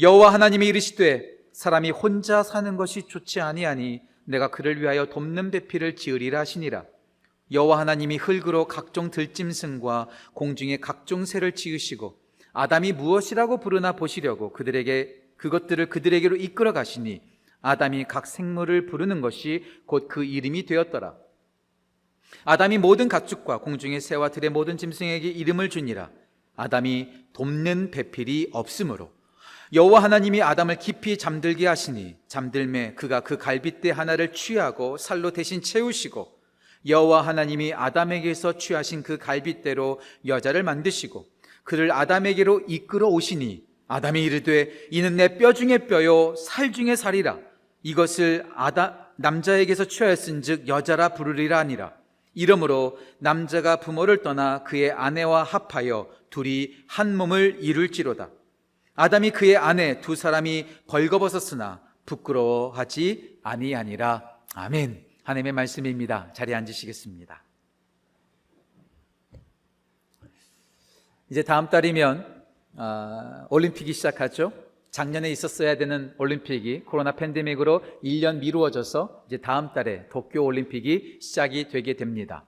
여호와 하나님이 이르시되 사람이 혼자 사는 것이 좋지 아니하니 내가 그를 위하여 돕는 배필을 지으리라 하시니라. 여호와 하나님이 흙으로 각종 들짐승과 공중의 각종 새를 지으시고 아담이 무엇이라고 부르나 보시려고 그들에게 그것들을 그들에게로 이끌어 가시니 아담이 각 생물을 부르는 것이 곧 그 이름이 되었더라. 아담이 모든 가축과 공중의 새와 들의 모든 짐승에게 이름을 주니라. 아담이 돕는 배필이 없으므로 여호와 하나님이 아담을 깊이 잠들게 하시니 잠들매 그가 그 갈빗대 하나를 취하고 살로 대신 채우시고 여호와 하나님이 아담에게서 취하신 그 갈빗대로 여자를 만드시고 그를 아담에게로 이끌어 오시니 아담이 이르되 이는 내 뼈 중에 뼈요 살 중에 살이라. 이것을 아다 남자에게서 취하였은즉 여자라 부르리라 하니라. 이러므로 남자가 부모를 떠나 그의 아내와 합하여 둘이 한 몸을 이룰지로다 아담이 그의 아내 두 사람이 벌거벗었으나 부끄러워하지 아니하니라 아멘 하나님의 말씀입니다 자리에 앉으시겠습니다 이제 다음 달이면 아, 올림픽이 시작하죠 작년에 있었어야 되는 올림픽이 코로나 팬데믹으로 1년 미루어져서 이제 다음 달에 도쿄 올림픽이 시작이 되게 됩니다.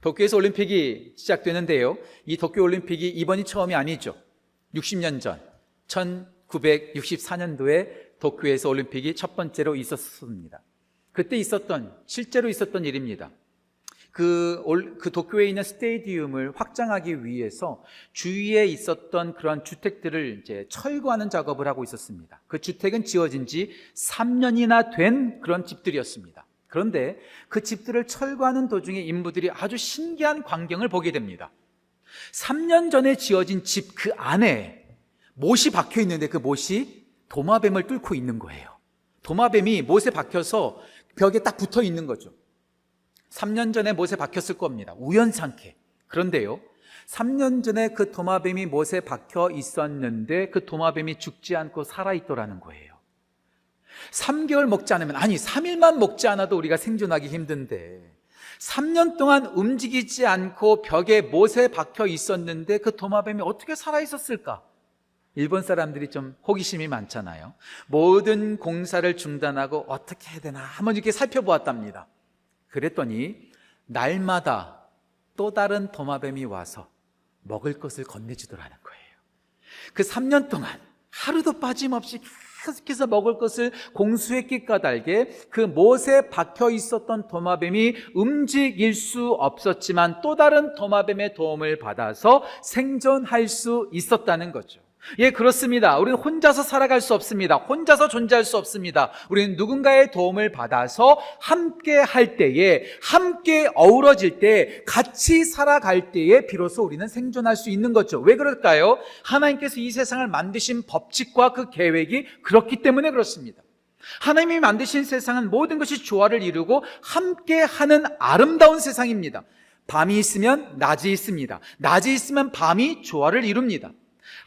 도쿄에서 올림픽이 시작되는데요. 이 도쿄 올림픽이 이번이 처음이 아니죠. 60년 전 1964년도에 도쿄에서 올림픽이 첫 번째로 있었습니다. 그때 있었던 실제로 있었던 일입니다. 그, 올- 그 도쿄에 있는 스테디움을 확장하기 위해서 주위에 있었던 그런 주택들을 이제 철거하는 작업을 하고 있었습니다. 그 주택은 지어진 지 3년이나 된 그런 집들이었습니다. 그런데 그 집들을 철거하는 도중에 인부들이 아주 신기한 광경을 보게 됩니다. 3년 전에 지어진 집 그 안에 못이 박혀 있는데 그 못이 도마뱀을 뚫고 있는 거예요. 도마뱀이 못에 박혀서 벽에 딱 붙어 있는 거죠. 3년 전에 못에 박혔을 겁니다. 우연찮게. 그런데요. 3년 전에 그 도마뱀이 못에 박혀 있었는데 그 도마뱀이 죽지 않고 살아있더라는 거예요. 3개월 먹지 않으면, 아니, 3일만 먹지 않아도 우리가 생존하기 힘든데, 3년 동안 움직이지 않고 벽에 못에 박혀 있었는데 그 도마뱀이 어떻게 살아있었을까? 일본 사람들이 좀 호기심이 많잖아요. 모든 공사를 중단하고 어떻게 해야 되나 한번 이렇게 살펴보았답니다. 그랬더니 날마다 또 다른 도마뱀이 와서 먹을 것을 건네주더라는 거예요. 그 3년 동안 하루도 빠짐없이 계속해서 먹을 것을 공수했기 까닭에 그 못에 박혀 있었던 도마뱀이 움직일 수 없었지만 또 다른 도마뱀의 도움을 받아서 생존할 수 있었다는 거죠. 예, 그렇습니다. 우리는 혼자서 살아갈 수 없습니다. 혼자서 존재할 수 없습니다. 우리는 누군가의 도움을 받아서 함께 할 때에, 함께 어우러질 때, 같이 살아갈 때에 비로소 우리는 생존할 수 있는 거죠. 왜 그럴까요? 하나님께서 이 세상을 만드신 법칙과 그 계획이 그렇기 때문에 그렇습니다. 하나님이 만드신 세상은 모든 것이 조화를 이루고 함께 하는 아름다운 세상입니다. 밤이 있으면 낮이 있습니다. 낮이 있으면 밤이 조화를 이룹니다.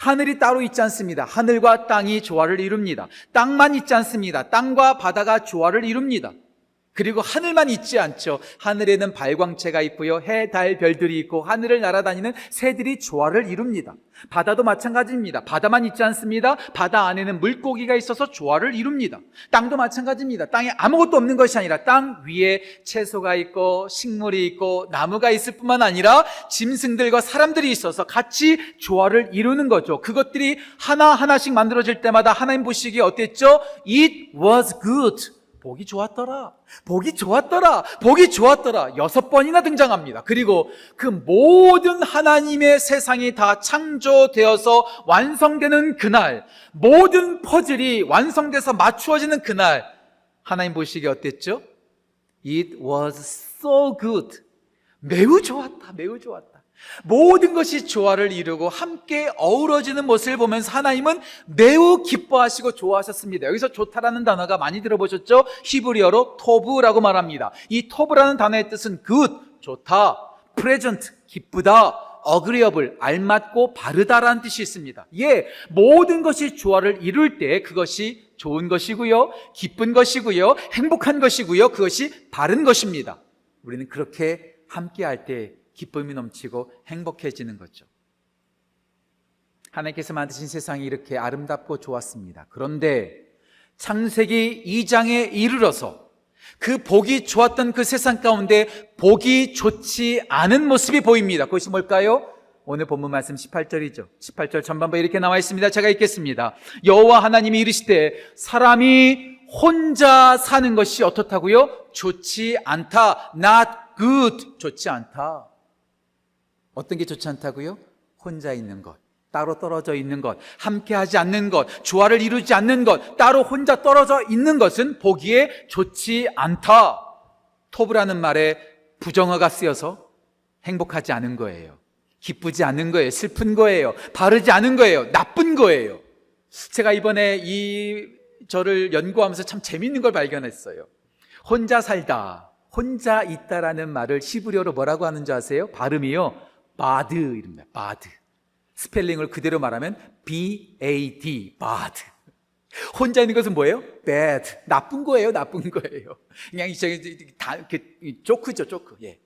하늘이 따로 있지 않습니다. 하늘과 땅이 조화를 이룹니다. 땅만 있지 않습니다. 땅과 바다가 조화를 이룹니다. 그리고 하늘만 있지 않죠. 하늘에는 발광체가 있고요. 해, 달, 별들이 있고 하늘을 날아다니는 새들이 조화를 이룹니다. 바다도 마찬가지입니다. 바다만 있지 않습니다. 바다 안에는 물고기가 있어서 조화를 이룹니다. 땅도 마찬가지입니다. 땅에 아무것도 없는 것이 아니라 땅 위에 채소가 있고 식물이 있고 나무가 있을 뿐만 아니라 짐승들과 사람들이 있어서 같이 조화를 이루는 거죠. 그것들이 하나하나씩 만들어질 때마다 하나님 보시기에 어땠죠? It was good. 복이 좋았더라. 복이 좋았더라. 복이 좋았더라. 여섯 번이나 등장합니다. 그리고 그 모든 하나님의 세상이 다 창조되어서 완성되는 그날, 모든 퍼즐이 완성돼서 맞추어지는 그날, 하나님 보시기에 어땠죠? It was so good. 매우 좋았다. 매우 좋았다. 모든 것이 조화를 이루고 함께 어우러지는 모습을 보면서 하나님은 매우 기뻐하시고 좋아하셨습니다. 여기서 좋다라는 단어가 많이 들어보셨죠? 히브리어로 토브라고 말합니다. 이 토브라는 단어의 뜻은 good, 좋다, present, 기쁘다, agreeable, 알맞고 바르다라는 뜻이 있습니다. 예, 모든 것이 조화를 이룰 때 그것이 좋은 것이고요, 기쁜 것이고요, 행복한 것이고요, 그것이 바른 것입니다. 우리는 그렇게 함께 할때 기쁨이 넘치고 행복해지는 거죠. 하나님께서 만드신 세상이 이렇게 아름답고 좋았습니다. 그런데 창세기 2장에 이르러서 그 복이 좋았던 그 세상 가운데 복이 좋지 않은 모습이 보입니다. 그것이 뭘까요? 오늘 본문 말씀 18절이죠. 18절 전반부에 이렇게 나와 있습니다. 제가 읽겠습니다. 여호와 하나님이 이르시되 사람이 혼자 사는 것이 어떻다고요? 좋지 않다. not good. 좋지 않다. 어떤 게 좋지 않다고요? 혼자 있는 것. 따로 떨어져 있는 것, 함께 하지 않는 것, 조화를 이루지 않는 것, 따로 혼자 떨어져 있는 것은 보기에 좋지 않다. 토브라는 말에 부정어가 쓰여서 행복하지 않은 거예요. 기쁘지 않은 거예요. 슬픈 거예요. 바르지 않은 거예요. 나쁜 거예요. 제가 이번에 이 절을 연구하면서 참 재밌는 걸 발견했어요. 혼자 살다, 혼자 있다라는 말을 히브리어로 뭐라고 하는 줄 아세요? 발음이요. 바드 이름입니다. 바드. 스펠링을 그대로 말하면 B-A-D, bad. 혼자 있는 것은 뭐예요? bad. 나쁜 거예요, 나쁜 거예요. 그냥 저기 다 이렇게 조크죠, 조크. 예.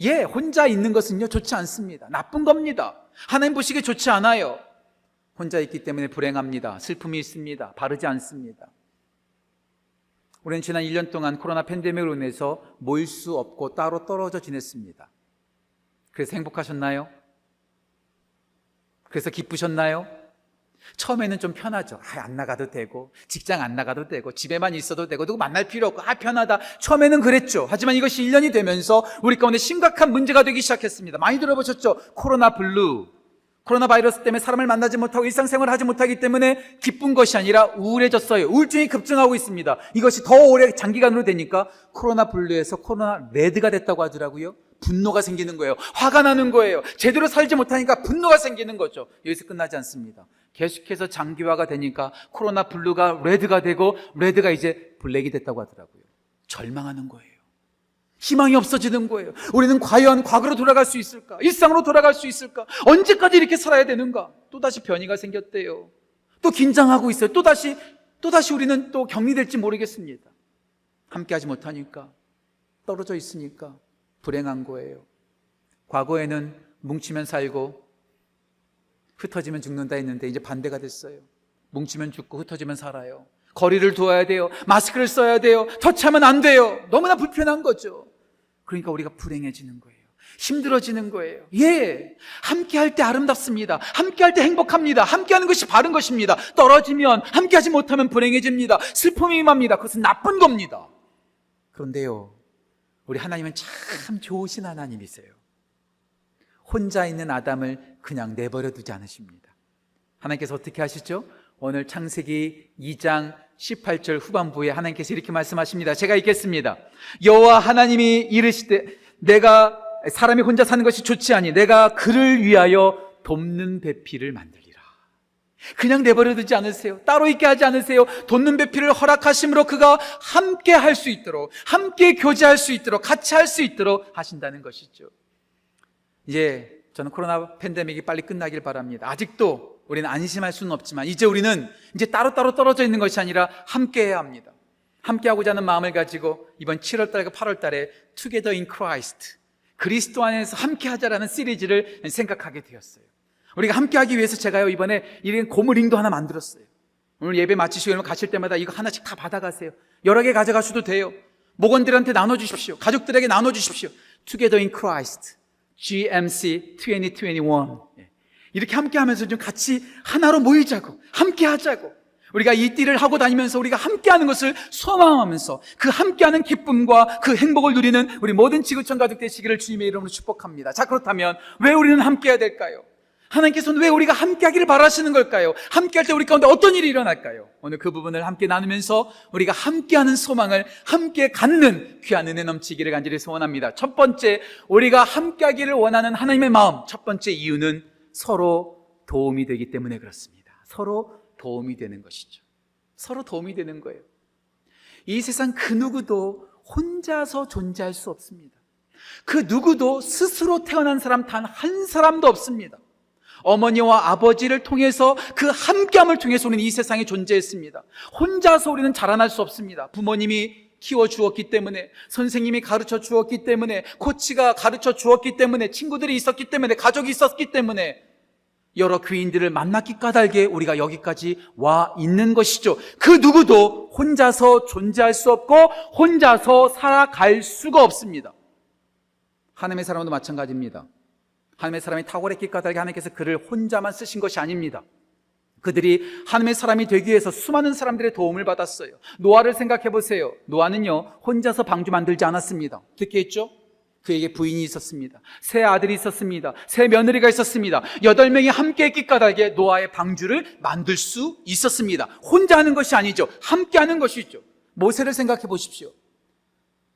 예, 혼자 있는 것은요 좋지 않습니다. 나쁜 겁니다. 하나님 보시기에 좋지 않아요. 혼자 있기 때문에 불행합니다. 슬픔이 있습니다. 바르지 않습니다. 우리는 지난 1년 동안 코로나 팬데믹으로 인해서 모일 수 없고 따로 떨어져 지냈습니다. 그래서 행복하셨나요? 그래서 기쁘셨나요? 처음에는 좀 편하죠. 아, 안 나가도 되고, 직장 안 나가도 되고, 집에만 있어도 되고, 누구 만날 필요 없고, 아, 편하다. 처음에는 그랬죠. 하지만 이것이 1년이 되면서 우리 가운데 심각한 문제가 되기 시작했습니다. 많이 들어보셨죠? 코로나 블루. 코로나 바이러스 때문에 사람을 만나지 못하고 일상생활을 하지 못하기 때문에 기쁜 것이 아니라 우울해졌어요. 우울증이 급증하고 있습니다. 이것이 더 오래 장기간으로 되니까 코로나 블루에서 코로나 레드가 됐다고 하더라고요. 분노가 생기는 거예요. 화가 나는 거예요. 제대로 살지 못하니까 분노가 생기는 거죠. 여기서 끝나지 않습니다. 계속해서 장기화가 되니까 코로나 블루가 레드가 되고 레드가 이제 블랙이 됐다고 하더라고요. 절망하는 거예요. 희망이 없어지는 거예요. 우리는 과연 과거로 돌아갈 수 있을까? 일상으로 돌아갈 수 있을까? 언제까지 이렇게 살아야 되는가? 또다시 변이가 생겼대요. 또 긴장하고 있어요. 또다시, 또다시 우리는 또 격리될지 모르겠습니다. 함께하지 못하니까, 떨어져 있으니까, 불행한 거예요. 과거에는 뭉치면 살고 흩어지면 죽는다 했는데 이제 반대가 됐어요. 뭉치면 죽고 흩어지면 살아요. 거리를 두어야 돼요. 마스크를 써야 돼요. 터치하면 안 돼요. 너무나 불편한 거죠. 그러니까 우리가 불행해지는 거예요. 힘들어지는 거예요. 예. 함께 할 때 아름답습니다. 함께 할 때 행복합니다. 함께 하는 것이 바른 것입니다. 떨어지면, 함께 하지 못하면 불행해집니다. 슬픔이 임합니다. 그것은 나쁜 겁니다. 그런데요, 우리 하나님은 참 좋으신 하나님이세요. 혼자 있는 아담을 그냥 내버려 두지 않으십니다. 하나님께서 어떻게 하시죠? 오늘 창세기 2장 18절 후반부에 하나님께서 이렇게 말씀하십니다. 제가 읽겠습니다. 여호와 하나님이 이르시되 내가 사람이 혼자 사는 것이 좋지 아니 내가 그를 위하여 돕는 배필을 만들리라. 그냥 내버려 두지 않으세요. 따로 있게 하지 않으세요. 돕는 배필을 허락하심으로 그가 함께 할 수 있도록, 함께 교제할 수 있도록, 같이 할 수 있도록 하신다는 것이죠. 이제 저는 코로나 팬데믹이 빨리 끝나길 바랍니다. 아직도 우리는 안심할 수는 없지만 이제 우리는 이제 따로따로 떨어져 있는 것이 아니라 함께 해야 합니다. 함께 하고자 하는 마음을 가지고 이번 7월 달과 8월 달에 Together in Christ 그리스도 안에서 함께 하자라는 시리즈를 생각하게 되었어요. 우리가 함께 하기 위해서 제가요 이번에 이런 고무링도 하나 만들었어요. 오늘 예배 마치시고 여러분 가실 때마다 이거 하나씩 다 받아가세요. 여러 개 가져가셔도 돼요. 목원들한테 나눠주십시오. 가족들에게 나눠주십시오. Together in Christ. GMC 2021. 예. 이렇게 함께 하면서 좀 같이 하나로 모이자고, 함께 하자고. 우리가 이 띠를 하고 다니면서 우리가 함께 하는 것을 소망하면서 그 함께 하는 기쁨과 그 행복을 누리는 우리 모든 지구촌 가족 되시기를 주님의 이름으로 축복합니다. 자, 그렇다면 왜 우리는 함께 해야 될까요? 하나님께서는 왜 우리가 함께 하기를 바라시는 걸까요? 함께 할 때 우리 가운데 어떤 일이 일어날까요? 오늘 그 부분을 함께 나누면서 우리가 함께 하는 소망을 함께 갖는 귀한 은혜 넘치기를 간절히 소원합니다. 첫 번째, 우리가 함께 하기를 원하는 하나님의 마음. 첫 번째 이유는 서로 도움이 되기 때문에 그렇습니다. 서로 도움이 되는 것이죠. 서로 도움이 되는 거예요. 이 세상 그 누구도 혼자서 존재할 수 없습니다. 그 누구도 스스로 태어난 사람 단 한 사람도 없습니다. 어머니와 아버지를 통해서 그 함께함을 통해서 우리는 이 세상에 존재했습니다. 혼자서 우리는 자라날 수 없습니다. 부모님이 키워 주었기 때문에, 선생님이 가르쳐 주었기 때문에, 코치가 가르쳐 주었기 때문에, 친구들이 있었기 때문에, 가족이 있었기 때문에, 여러 귀인들을 만났기 까닭에 우리가 여기까지 와 있는 것이죠. 그 누구도 혼자서 존재할 수 없고 혼자서 살아갈 수가 없습니다. 하나님의 사람도 마찬가지입니다. 하나님의 사람이 탁월했기 까닭에 하나님께서 그를 혼자만 쓰신 것이 아닙니다. 그들이 하나님의 사람이 되기 위해서 수많은 사람들의 도움을 받았어요. 노아를 생각해 보세요. 노아는요, 혼자서 방주 만들지 않았습니다. 듣게 했죠? 그에게 부인이 있었습니다. 새 아들이 있었습니다. 새 며느리가 있었습니다. 여덟 명이 함께 했기 까닭에 노아의 방주를 만들 수 있었습니다. 혼자 하는 것이 아니죠. 함께 하는 것이죠. 모세를 생각해 보십시오.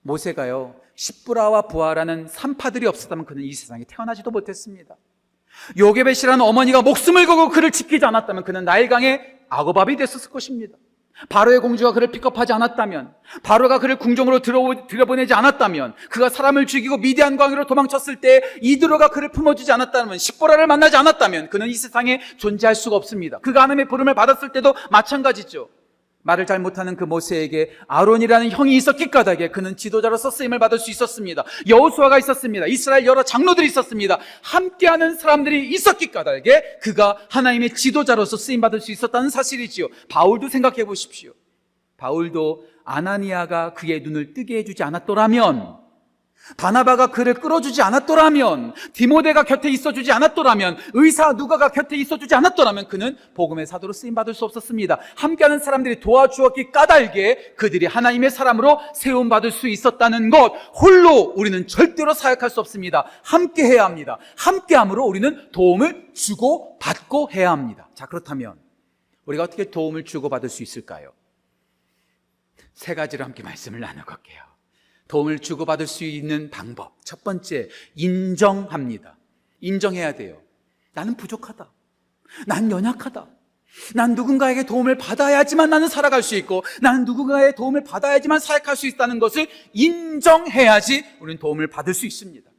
모세가요, 십부라와 부하라는 산파들이 없었다면 그는 이 세상에 태어나지도 못했습니다. 요게벳이라는 어머니가 목숨을 걸고 그를 지키지 않았다면 그는 나일강의 악어밥이 됐었을 것입니다. 바로의 공주가 그를 픽업하지 않았다면, 바로가 그를 궁정으로 들여보내지 않았다면, 그가 사람을 죽이고 미디안 광으로 도망쳤을 때 이드로가 그를 품어주지 않았다면, 십보라를 만나지 않았다면 그는 이 세상에 존재할 수가 없습니다. 그가 하나님의 부름을 받았을 때도 마찬가지죠. 말을 잘 못하는 그 모세에게 아론이라는 형이 있었기 까닭에 그는 지도자로서 쓰임을 받을 수 있었습니다. 여호수아가 있었습니다. 이스라엘 여러 장로들이 있었습니다. 함께하는 사람들이 있었기 까닭에 그가 하나님의 지도자로서 쓰임 받을 수 있었다는 사실이지요. 바울도 생각해 보십시오. 바울도 아나니아가 그의 눈을 뜨게 해주지 않았더라면 바나바가 그를 끌어주지 않았더라면, 디모데가 곁에 있어주지 않았더라면, 의사 누가가 곁에 있어주지 않았더라면 그는 복음의 사도로 쓰임 받을 수 없었습니다. 함께하는 사람들이 도와주었기 까닭에 그들이 하나님의 사람으로 세움 받을 수 있었다는 것. 홀로 우리는 절대로 사역할 수 없습니다. 함께 해야 합니다. 함께함으로 우리는 도움을 주고 받고 해야 합니다. 자 그렇다면 우리가 어떻게 도움을 주고 받을 수 있을까요? 세 가지로 함께 말씀을 나눠볼게요. 도움을 주고받을 수 있는 방법. 첫 번째, 인정합니다. 인정해야 돼요. 나는 부족하다. 난 연약하다. 난 누군가에게 도움을 받아야지만 나는 살아갈 수 있고, 나는 누군가의 도움을 받아야지만 사역할 수 있다는 것을 인정해야지 우리는 도움을 받을 수 있습니다.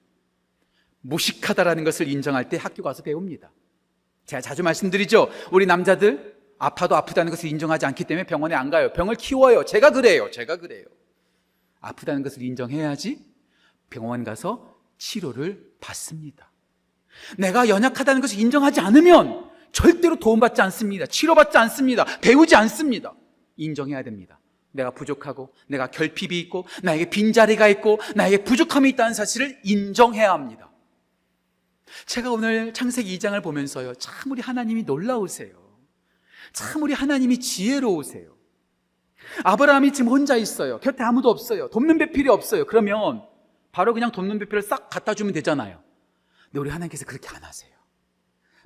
무식하다라는 것을 인정할 때 학교 가서 배웁니다. 제가 자주 말씀드리죠. 우리 남자들 아파도 아프다는 것을 인정하지 않기 때문에 병원에 안 가요. 병을 키워요. 제가 그래요. 제가 그래요. 아프다는 것을 인정해야지 병원 가서 치료를 받습니다. 내가 연약하다는 것을 인정하지 않으면 절대로 도움받지 않습니다. 치료받지 않습니다. 배우지 않습니다. 인정해야 됩니다. 내가 부족하고, 내가 결핍이 있고, 나에게 빈자리가 있고, 나에게 부족함이 있다는 사실을 인정해야 합니다. 제가 오늘 창세기 2장을 보면서요, 참 우리 하나님이 놀라우세요. 참 우리 하나님이 지혜로우세요. 아브라함이 지금 혼자 있어요. 곁에 아무도 없어요. 돕는 배필이 없어요. 그러면 바로 그냥 돕는 배필을 싹 갖다 주면 되잖아요. 근데 우리 하나님께서 그렇게 안 하세요.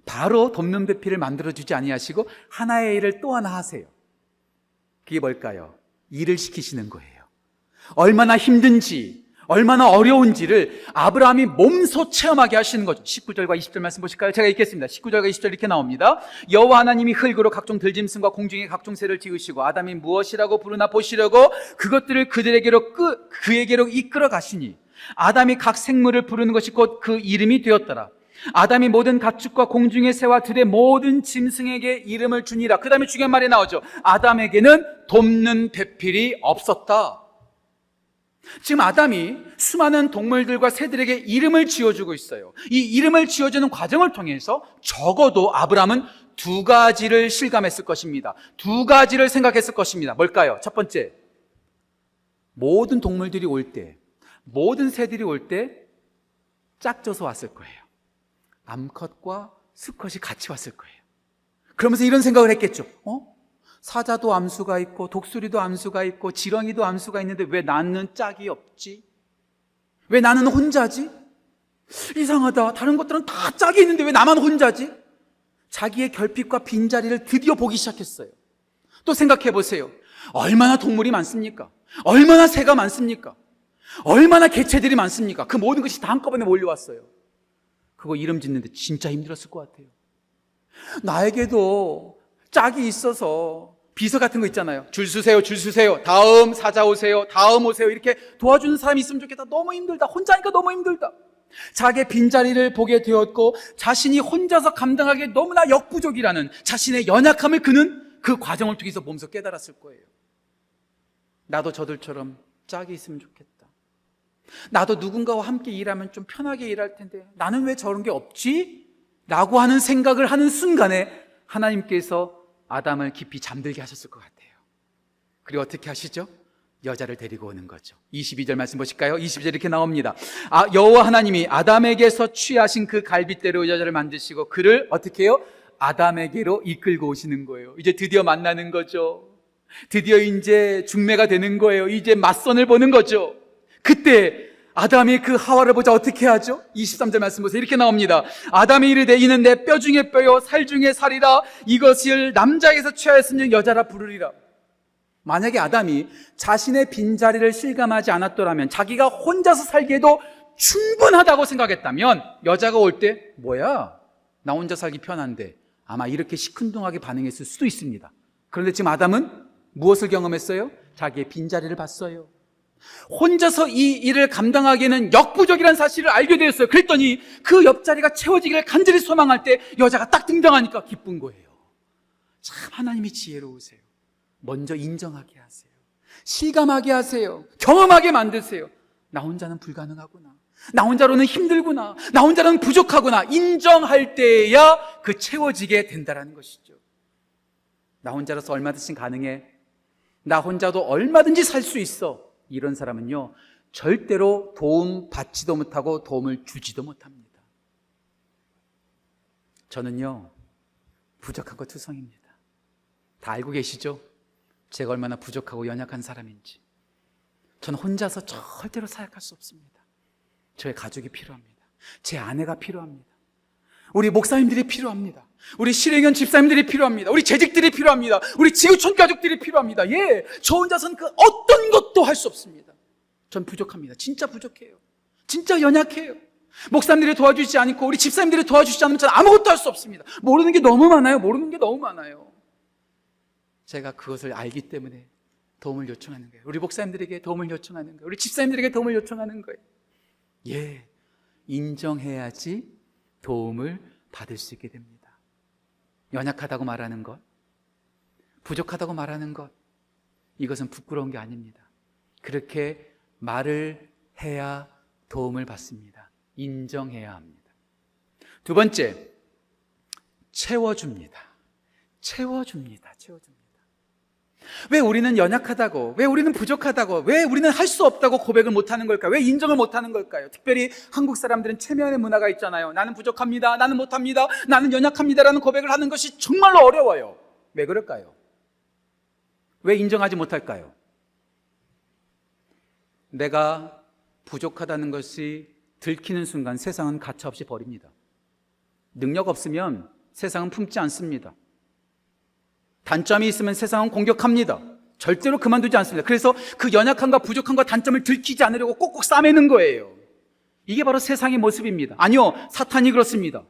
바로 돕는 배필을 만들어 주지 아니하시고 하나의 일을 또 하나 하세요. 그게 뭘까요? 일을 시키시는 거예요. 얼마나 힘든지, 얼마나 어려운지를 아브라함이 몸소 체험하게 하시는 거죠. 19절과 20절 말씀 보실까요? 제가 읽겠습니다. 19절과 20절 이렇게 나옵니다. 여호와 하나님이 흙으로 각종 들짐승과 공중의 각종 새를 지으시고 아담이 무엇이라고 부르나 보시려고 그것들을 그들에게로 끄, 그에게로 이끌어 가시니 아담이 각 생물을 부르는 것이 곧 그 이름이 되었더라. 아담이 모든 가축과 공중의 새와 들의 모든 짐승에게 이름을 주니라. 그 다음에 중요한 말이 나오죠. 아담에게는 돕는 배필이 없었다. 지금 아담이 수많은 동물들과 새들에게 이름을 지어주고 있어요. 이 이름을 지어주는 과정을 통해서 적어도 아브람은 두 가지를 실감했을 것입니다. 두 가지를 생각했을 것입니다. 뭘까요? 첫 번째, 모든 동물들이 올 때, 모든 새들이 올 때 짝져서 왔을 거예요. 암컷과 수컷이 같이 왔을 거예요. 그러면서 이런 생각을 했겠죠. 어? 사자도 암수가 있고 독수리도 암수가 있고 지렁이도 암수가 있는데 왜 나는 짝이 없지? 왜 나는 혼자지? 이상하다. 다른 것들은 다 짝이 있는데 왜 나만 혼자지? 자기의 결핍과 빈자리를 드디어 보기 시작했어요. 또 생각해 보세요. 얼마나 동물이 많습니까? 얼마나 새가 많습니까? 얼마나 개체들이 많습니까? 그 모든 것이 다 한꺼번에 몰려왔어요. 그거 이름 짓는데 진짜 힘들었을 것 같아요. 나에게도 짝이 있어서 비서 같은 거 있잖아요. 줄 서세요, 줄 서세요. 다음 사자 오세요, 다음 오세요. 이렇게 도와주는 사람이 있으면 좋겠다. 너무 힘들다. 혼자니까 너무 힘들다. 자기의 빈자리를 보게 되었고 자신이 혼자서 감당하기 너무나 역부족이라는 자신의 연약함을 그는 그 과정을 통해서 몸소 깨달았을 거예요. 나도 저들처럼 짝이 있으면 좋겠다. 나도 누군가와 함께 일하면 좀 편하게 일할 텐데 나는 왜 저런 게 없지? 라고 하는 생각을 하는 순간에 하나님께서 아담을 깊이 잠들게 하셨을 것 같아요. 그리고 어떻게 하시죠? 여자를 데리고 오는 거죠. 22절 말씀 보실까요? 22절 이렇게 나옵니다. 아, 여호와 하나님이 아담에게서 취하신 그 갈빗대로 여자를 만드시고 그를 어떻게 해요? 아담에게로 이끌고 오시는 거예요. 이제 드디어 만나는 거죠. 드디어 이제 중매가 되는 거예요. 이제 맞선을 보는 거죠. 그때 아담이 그 하와를 보자 어떻게 하죠? 23절 말씀 보세요. 이렇게 나옵니다. 아담이 이르되 이는 내 뼈 중에 뼈요 살 중에 살이라 이것을 남자에게서 취하였으면 여자라 부르리라. 만약에 아담이 자신의 빈자리를 실감하지 않았더라면 자기가 혼자서 살기에도 충분하다고 생각했다면 여자가 올 때 뭐야? 나 혼자 살기 편한데 아마 이렇게 시큰둥하게 반응했을 수도 있습니다. 그런데 지금 아담은 무엇을 경험했어요? 자기의 빈자리를 봤어요. 혼자서 이 일을 감당하기에는 역부족이라는 사실을 알게 되었어요. 그랬더니 그 옆자리가 채워지기를 간절히 소망할 때 여자가 딱 등장하니까 기쁜 거예요. 참 하나님이 지혜로우세요. 먼저 인정하게 하세요. 실감하게 하세요. 경험하게 만드세요. 나 혼자는 불가능하구나. 나 혼자로는 힘들구나. 나 혼자는 부족하구나. 인정할 때야 그 채워지게 된다라는 것이죠. 나 혼자로서 얼마든지 가능해. 나 혼자도 얼마든지 살 수 있어. 이런 사람은요, 절대로 도움 받지도 못하고 도움을 주지도 못합니다. 저는요, 부족하고 투성입니다. 다 알고 계시죠? 제가 얼마나 부족하고 연약한 사람인지. 저는 혼자서 절대로 사역할 수 없습니다. 저의 가족이 필요합니다. 제 아내가 필요합니다. 우리 목사님들이 필요합니다. 우리 실행현 집사님들이 필요합니다. 우리 재직들이 필요합니다. 우리 지구촌 가족들이 필요합니다. 예, 저 혼자서는 그 어떤 것도 할 수 없습니다. 전 부족합니다. 진짜 부족해요. 진짜 연약해요. 목사님들이 도와주지 않고 우리 집사님들이 도와주지 않으면 저는 아무것도 할 수 없습니다. 모르는 게 너무 많아요. 모르는 게 너무 많아요. 제가 그것을 알기 때문에 도움을 요청하는 거예요. 우리 목사님들에게 도움을 요청하는 거예요. 우리 집사님들에게 도움을 요청하는 거예요. 예, 인정해야지 도움을 받을 수 있게 됩니다. 연약하다고 말하는 것, 부족하다고 말하는 것, 이것은 부끄러운 게 아닙니다. 그렇게 말을 해야 도움을 받습니다. 인정해야 합니다. 두 번째, 채워줍니다. 채워줍니다. 채워줍니다. 왜 우리는 연약하다고, 왜 우리는 부족하다고, 왜 우리는 할 수 없다고 고백을 못하는 걸까요? 왜 인정을 못하는 걸까요? 특별히 한국 사람들은 체면의 문화가 있잖아요. 나는 부족합니다. 나는 못합니다. 나는 연약합니다라는 고백을 하는 것이 정말로 어려워요. 왜 그럴까요? 왜 인정하지 못할까요? 내가 부족하다는 것이 들키는 순간 세상은 가차없이 버립니다. 능력 없으면 세상은 품지 않습니다. 단점이 있으면 세상은 공격합니다. 절대로 그만두지 않습니다. 그래서 그 연약함과 부족함과 단점을 들키지 않으려고 꼭꼭 싸매는 거예요. 이게 바로 세상의 모습입니다. 아니요, 사탄이 그렇습니다.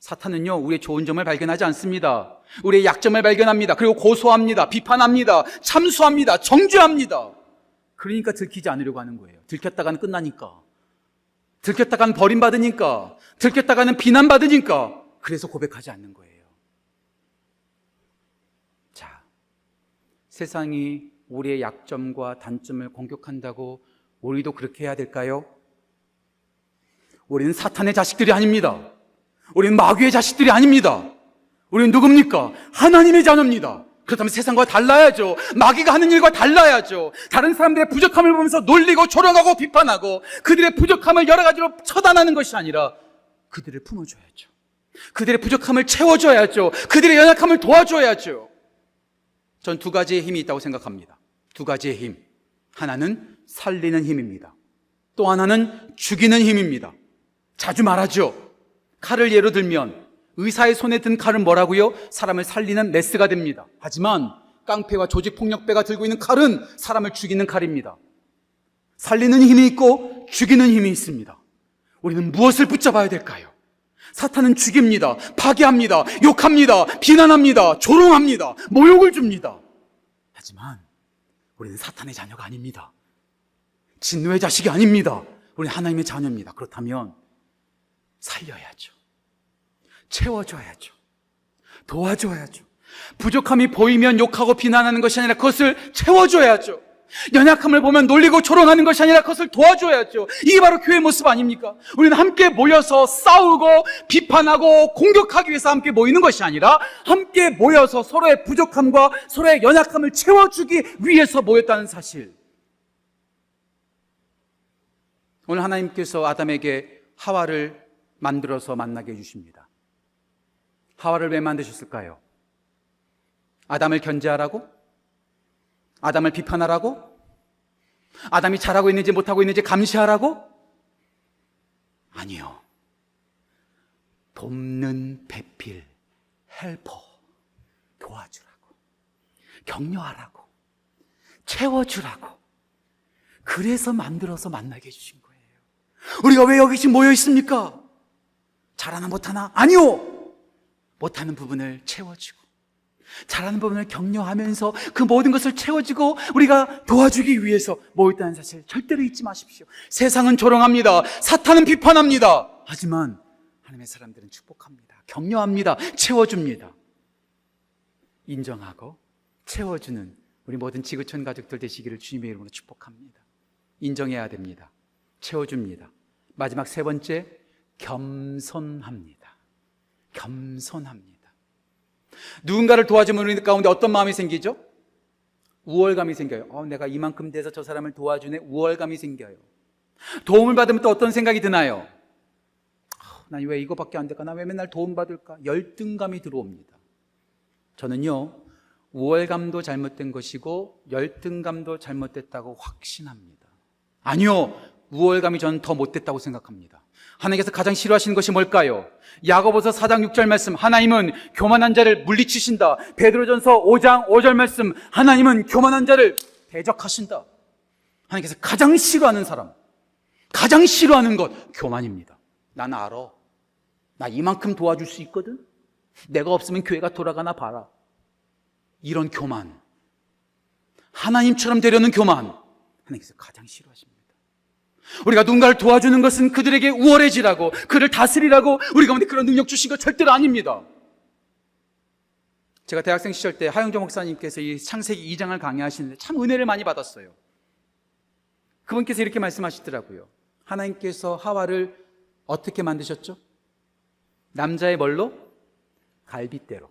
사탄은요, 우리의 좋은 점을 발견하지 않습니다. 우리의 약점을 발견합니다. 그리고 고소합니다. 비판합니다. 참수합니다. 정죄합니다. 그러니까 들키지 않으려고 하는 거예요. 들켰다가는 끝나니까. 들켰다가는 버림받으니까. 들켰다가는 비난받으니까. 그래서 고백하지 않는 거예요. 자, 세상이 우리의 약점과 단점을 공격한다고 우리도 그렇게 해야 될까요? 우리는 사탄의 자식들이 아닙니다. 우리는 마귀의 자식들이 아닙니다. 우리는 누굽니까? 하나님의 자녀입니다. 그렇다면 세상과 달라야죠. 마귀가 하는 일과 달라야죠. 다른 사람들의 부족함을 보면서 놀리고 조롱하고 비판하고 그들의 부족함을 여러 가지로 처단하는 것이 아니라 그들을 품어줘야죠. 그들의 부족함을 채워줘야죠. 그들의 연약함을 도와줘야죠. 전 두 가지의 힘이 있다고 생각합니다. 두 가지의 힘. 하나는 살리는 힘입니다. 또 하나는 죽이는 힘입니다. 자주 말하죠. 칼을 예로 들면 의사의 손에 든 칼은 뭐라고요? 사람을 살리는 메스가 됩니다. 하지만 깡패와 조직폭력배가 들고 있는 칼은 사람을 죽이는 칼입니다. 살리는 힘이 있고 죽이는 힘이 있습니다. 우리는 무엇을 붙잡아야 될까요? 사탄은 죽입니다. 파괴합니다. 욕합니다. 비난합니다. 조롱합니다. 모욕을 줍니다. 하지만 우리는 사탄의 자녀가 아닙니다. 진노의 자식이 아닙니다. 우리는 하나님의 자녀입니다. 그렇다면 살려야죠. 채워줘야죠. 도와줘야죠. 부족함이 보이면 욕하고 비난하는 것이 아니라 그것을 채워줘야죠. 연약함을 보면 놀리고 조롱하는 것이 아니라 그것을 도와줘야죠. 이게 바로 교회 모습 아닙니까? 우리는 함께 모여서 싸우고 비판하고 공격하기 위해서 함께 모이는 것이 아니라 함께 모여서 서로의 부족함과 서로의 연약함을 채워주기 위해서 모였다는 사실. 오늘 하나님께서 아담에게 하와를 만들어서 만나게 해주십니다. 하와를 왜 만드셨을까요? 아담을 견제하라고? 아담을 비판하라고? 아담이 잘하고 있는지 못하고 있는지 감시하라고? 아니요. 돕는 배필, 헬퍼, 도와주라고, 격려하라고, 채워주라고. 그래서 만들어서 만나게 해주신 거예요. 우리가 왜 여기 지금 모여 있습니까? 잘하나 못하나? 아니요! 못하는 부분을 채워주고, 잘하는 부분을 격려하면서 그 모든 것을 채워주고 우리가 도와주기 위해서 모였다는 사실 절대로 잊지 마십시오. 세상은 조롱합니다. 사탄은 비판합니다. 하지만 하나님의 사람들은 축복합니다. 격려합니다. 채워줍니다. 인정하고 채워주는 우리 모든 지구촌 가족들 되시기를 주님의 이름으로 축복합니다. 인정해야 됩니다. 채워줍니다. 마지막 세 번째, 겸손합니다. 겸손합니다. 누군가를 도와주면 우리 가운데 어떤 마음이 생기죠? 우월감이 생겨요. 어, 내가 이만큼 돼서 저 사람을 도와주네. 우월감이 생겨요. 도움을 받으면 또 어떤 생각이 드나요? 아, 난왜 이거밖에 안 될까? 나 왜 맨날 도움받을까? 열등감이 들어옵니다. 저는요, 우월감도 잘못된 것이고, 열등감도 잘못됐다고 확신합니다. 아니요, 우월감이 저는 더 못됐다고 생각합니다. 하나님께서 가장 싫어하시는 것이 뭘까요? 야고보서 4장 6절 말씀 하나님은 교만한 자를 물리치신다. 베드로전서 5장 5절 말씀 하나님은 교만한 자를 대적하신다. 하나님께서 가장 싫어하는 사람, 가장 싫어하는 것 교만입니다. 난 알아. 나 이만큼 도와줄 수 있거든. 내가 없으면 교회가 돌아가나 봐라. 이런 교만. 하나님처럼 되려는 교만. 하나님께서 가장 싫어하십니다. 우리가 누군가를 도와주는 것은 그들에게 우월해지라고, 그를 다스리라고 우리 가운데 그런 능력 주신 것 절대로 아닙니다. 제가 대학생 시절 때 하영조 목사님께서 이 창세기 2장을 강의하시는데 참 은혜를 많이 받았어요. 그분께서 이렇게 말씀하시더라고요. 하나님께서 하와를 어떻게 만드셨죠? 남자의 뭘로? 갈빗대로.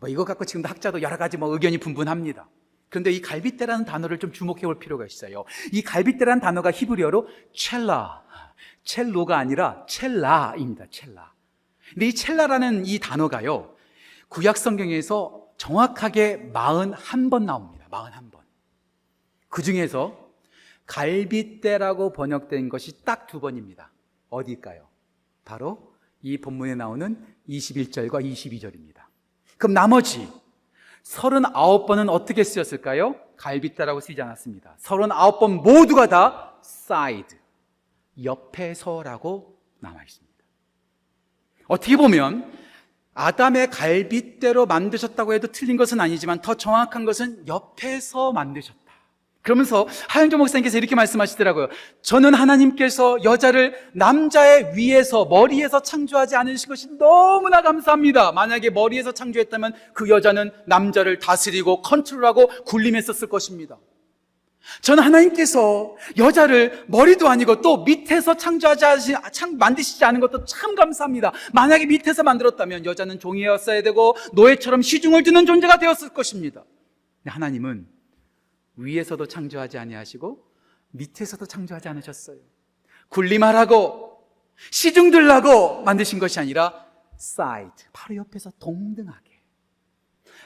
뭐 이거 갖고 지금도 학자도 여러 가지 뭐 의견이 분분합니다. 그런데 이 갈빗대라는 단어를 좀 주목해 볼 필요가 있어요. 이 갈빗대라는 단어가 히브리어로 첼라, 첼로가 아니라 첼라입니다. 첼라. 근데 이 첼라라는 이 단어가요. 구약 성경에서 정확하게 41번 나옵니다. 41번. 그 중에서 갈빗대라고 번역된 것이 딱 두 번입니다. 어디일까요? 바로 이 본문에 나오는 21절과 22절입니다. 그럼 나머지 39 번은 어떻게 쓰였을까요? 갈빗대라고 쓰이지 않았습니다. 39 번 모두가 다 side, 옆에서라고 남아 있습니다. 어떻게 보면 아담의 갈빗대로 만드셨다고 해도 틀린 것은 아니지만 더 정확한 것은 옆에서 만드셨다. 그러면서 하영조 목사님께서 이렇게 말씀하시더라고요. 저는 하나님께서 여자를 남자의 위에서 머리에서 창조하지 않으신 것이 너무나 감사합니다. 만약에 머리에서 창조했다면 그 여자는 남자를 다스리고 컨트롤하고 굴림했었을 것입니다. 저는 하나님께서 여자를 머리도 아니고 또 밑에서 창조하지 창, 만드시지 않은 것도 참 감사합니다. 만약에 밑에서 만들었다면 여자는 종이였어야 되고 노예처럼 시중을 드는 존재가 되었을 것입니다. 하나님은 위에서도 창조하지 아니하시고 밑에서도 창조하지 않으셨어요. 군림하라고 시중 들라고 만드신 것이 아니라 사이드 바로 옆에서 동등하게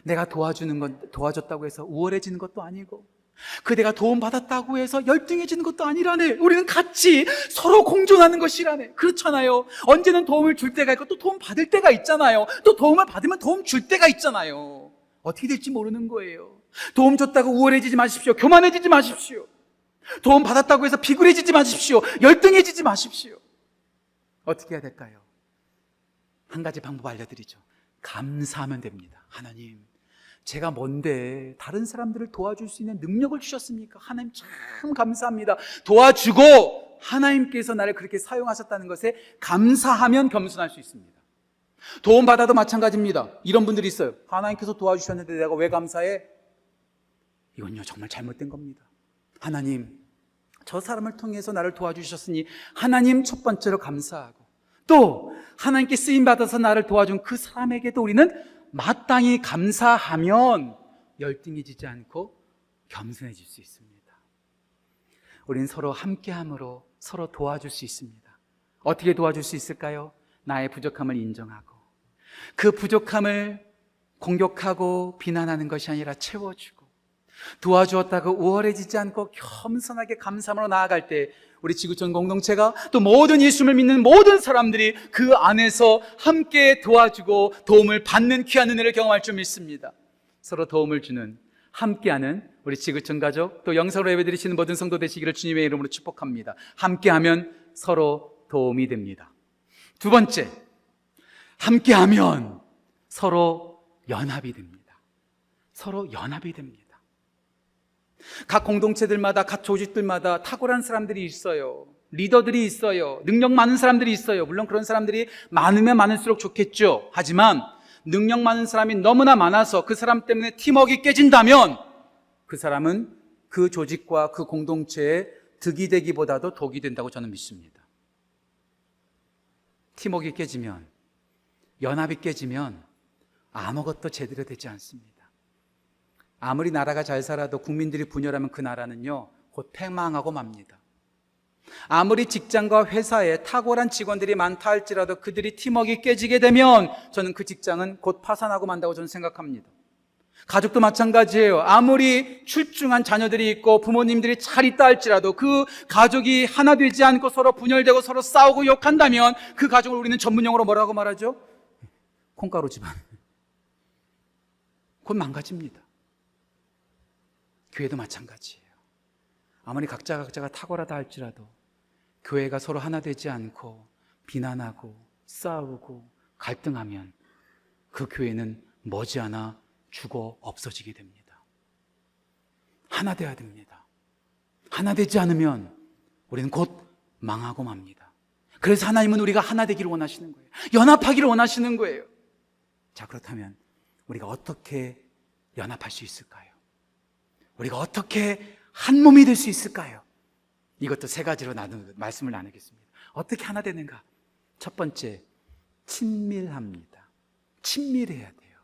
내가 도와주는 건 도와줬다고 해서 우월해지는 것도 아니고 그대가 도움 받았다고 해서 열등해지는 것도 아니라네. 우리는 같이 서로 공존하는 것이라네. 그렇잖아요. 언제는 도움을 줄 때가 있고 또 도움 받을 때가 있잖아요. 또 도움을 받으면 도움 줄 때가 있잖아요. 어떻게 될지 모르는 거예요. 도움 줬다고 우월해지지 마십시오. 교만해지지 마십시오. 도움 받았다고 해서 비굴해지지 마십시오. 열등해지지 마십시오. 어떻게 해야 될까요? 한 가지 방법 알려드리죠. 감사하면 됩니다. 하나님, 제가 뭔데 다른 사람들을 도와줄 수 있는 능력을 주셨습니까? 하나님 참 감사합니다. 도와주고 하나님께서 나를 그렇게 사용하셨다는 것에 감사하면 겸손할 수 있습니다. 도움 받아도 마찬가지입니다. 이런 분들이 있어요. 하나님께서 도와주셨는데 내가 왜 감사해? 이건요, 정말 잘못된 겁니다. 하나님, 저 사람을 통해서 나를 도와주셨으니 하나님 첫 번째로 감사하고 또 하나님께 쓰임 받아서 나를 도와준 그 사람에게도 우리는 마땅히 감사하면 열등해지지 않고 겸손해질 수 있습니다. 우리는 서로 함께함으로 서로 도와줄 수 있습니다. 어떻게 도와줄 수 있을까요? 나의 부족함을 인정하고 그 부족함을 공격하고 비난하는 것이 아니라 채워주고 도와주었다고 우월해지지 않고 겸손하게 감사함으로 나아갈 때 우리 지구촌 공동체가 또 모든 예수를 믿는 모든 사람들이 그 안에서 함께 도와주고 도움을 받는 귀한 은혜를 경험할 줄 믿습니다. 서로 도움을 주는 함께하는 우리 지구촌 가족 또 영상으로 예배드리시는 모든 성도 되시기를 주님의 이름으로 축복합니다. 함께하면 서로 도움이 됩니다. 두 번째, 함께하면 서로 연합이 됩니다. 서로 연합이 됩니다. 각 공동체들마다, 각 조직들마다 탁월한 사람들이 있어요. 리더들이 있어요. 능력 많은 사람들이 있어요. 물론 그런 사람들이 많으면 많을수록 좋겠죠. 하지만 능력 많은 사람이 너무나 많아서 그 사람 때문에 팀워크가 깨진다면 그 사람은 그 조직과 그 공동체에 득이 되기보다도 독이 된다고 저는 믿습니다. 팀워크가 깨지면, 연합이 깨지면 아무것도 제대로 되지 않습니다. 아무리 나라가 잘 살아도 국민들이 분열하면 그 나라는요, 곧 패망하고 맙니다. 아무리 직장과 회사에 탁월한 직원들이 많다 할지라도 그들이 팀워크가 깨지게 되면 저는 그 직장은 곧 파산하고 만다고 저는 생각합니다. 가족도 마찬가지예요. 아무리 출중한 자녀들이 있고 부모님들이 잘 있다 할지라도 그 가족이 하나 되지 않고 서로 분열되고 서로 싸우고 욕한다면 그 가족을 우리는 전문용어로 뭐라고 말하죠? 콩가루 집안. 곧 망가집니다. 교회도 마찬가지예요. 아무리 각자 각자가 탁월하다 할지라도 교회가 서로 하나 되지 않고 비난하고 싸우고 갈등하면 그 교회는 머지않아 죽어 없어지게 됩니다. 하나 돼야 됩니다. 하나 되지 않으면 우리는 곧 망하고 맙니다. 그래서 하나님은 우리가 하나 되기를 원하시는 거예요. 연합하기를 원하시는 거예요. 자, 그렇다면 우리가 어떻게 연합할 수 있을까요? 우리가 어떻게 한 몸이 될 수 있을까요? 이것도 세 가지로 나누, 말씀을 나누겠습니다. 어떻게 하나 되는가? 첫 번째, 친밀합니다. 친밀해야 돼요.